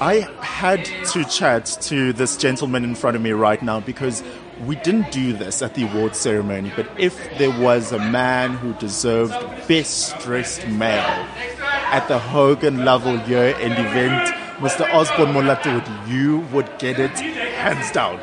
I had to chat to this gentleman in front of me right now because we didn't do this at the award ceremony, but if there was a man who deserved best dressed male at the Hogan Lovells Year End event, Mr. Osborne Molatodi, you would get it hands down.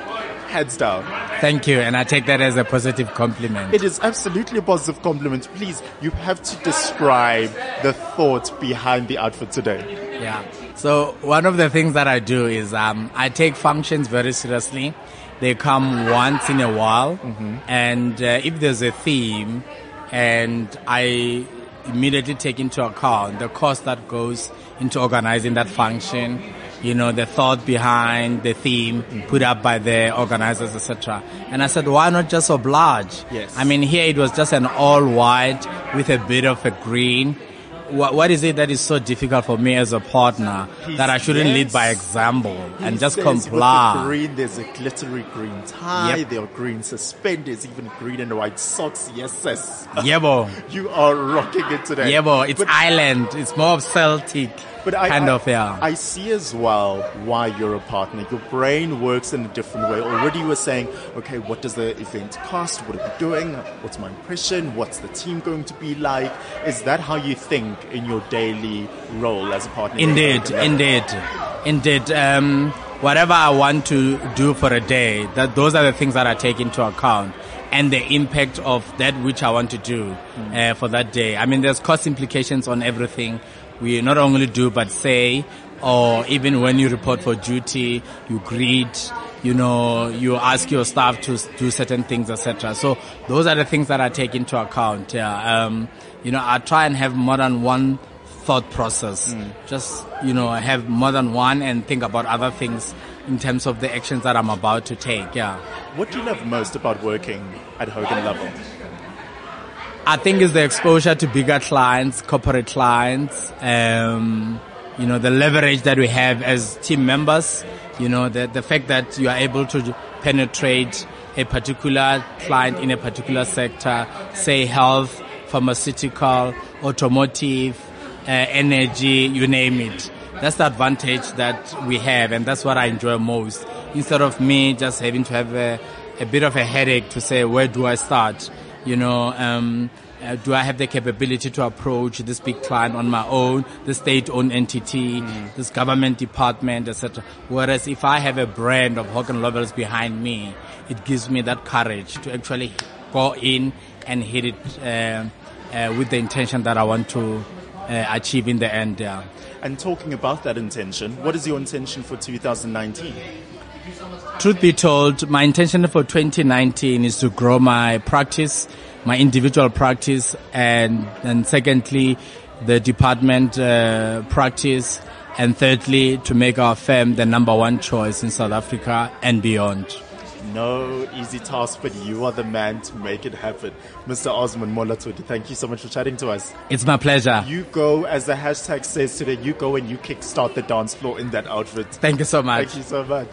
Hands down. Thank you, and I take that as a positive compliment. It is absolutely a positive compliment. Please, you have to describe the thought behind the outfit today. Yeah. So one of the things that I do is um, I take functions very seriously. They come once in a while, mm-hmm. and uh, if there's a theme, and I immediately take into account the cost that goes into organizing that function, you know, the thought behind the theme mm-hmm. put up by the organizers, etc. And I said, why not just oblige? Yes. I mean, here it was just an all white with a bit of a green what, what is it that is so difficult for me as a partner that I shouldn't lead by example and just comply? The green, there's a glittery green tie, yep. there are green suspenders, even green and white socks. Yes, yes. Yebo. you are rocking it today. Yebo, it's but, island. It's more of Celtic. But I, kind I, of, yeah. I see as well why you're a partner. Your brain works in a different way. Already you were saying, okay, what does the event cost? What are we doing? What's my impression? What's the team going to be like? Is that how you think in your daily role as a partner? Indeed, indeed, indeed. Um, whatever I want to do for a day, that those are the things that I take into account and the impact of that which I want to do mm. uh, for that day. I mean, there's cost implications on everything we not only do but say, or even when you report for duty, you greet, you know, you ask your staff to do certain things, etc. So those are the things that I take into account. Yeah. Um, you know, I try and have more than one thought process. Mm. Just, you know, have more than one and think about other things in terms of the actions that I'm about to take. Yeah. What do you love most about working at Hogan Lovells? I think it's the exposure to bigger clients, corporate clients, um, you know, the leverage that we have as team members, you know, the, the fact that you are able to penetrate a particular client in a particular sector, say health, pharmaceutical, automotive, uh, energy, you name it. That's the advantage that we have, and that's what I enjoy most. Instead of me just having to have a, a bit of a headache to say, where do I start? You know, um, uh, do I have the capability to approach this big client on my own, the state-owned entity, mm. this government department, etc. Whereas if I have a brand of Hogan Lovells behind me, it gives me that courage to actually go in and hit it uh, uh, with the intention that I want to uh, achieve in the end. Yeah. And talking about that intention, what is your intention for 2019? Truth be told, my intention for 2019 is to grow my practice, my individual practice, and and secondly, the department uh, practice, and thirdly, to make our firm the number one choice in South Africa and beyond. No easy task, but you are the man to make it happen. Mr. Osborne Molatodi, thank you so much for chatting to us. It's my pleasure. You go, as the hashtag says today, you go and you kickstart the dance floor in that outfit. Thank you so much. Thank you so much.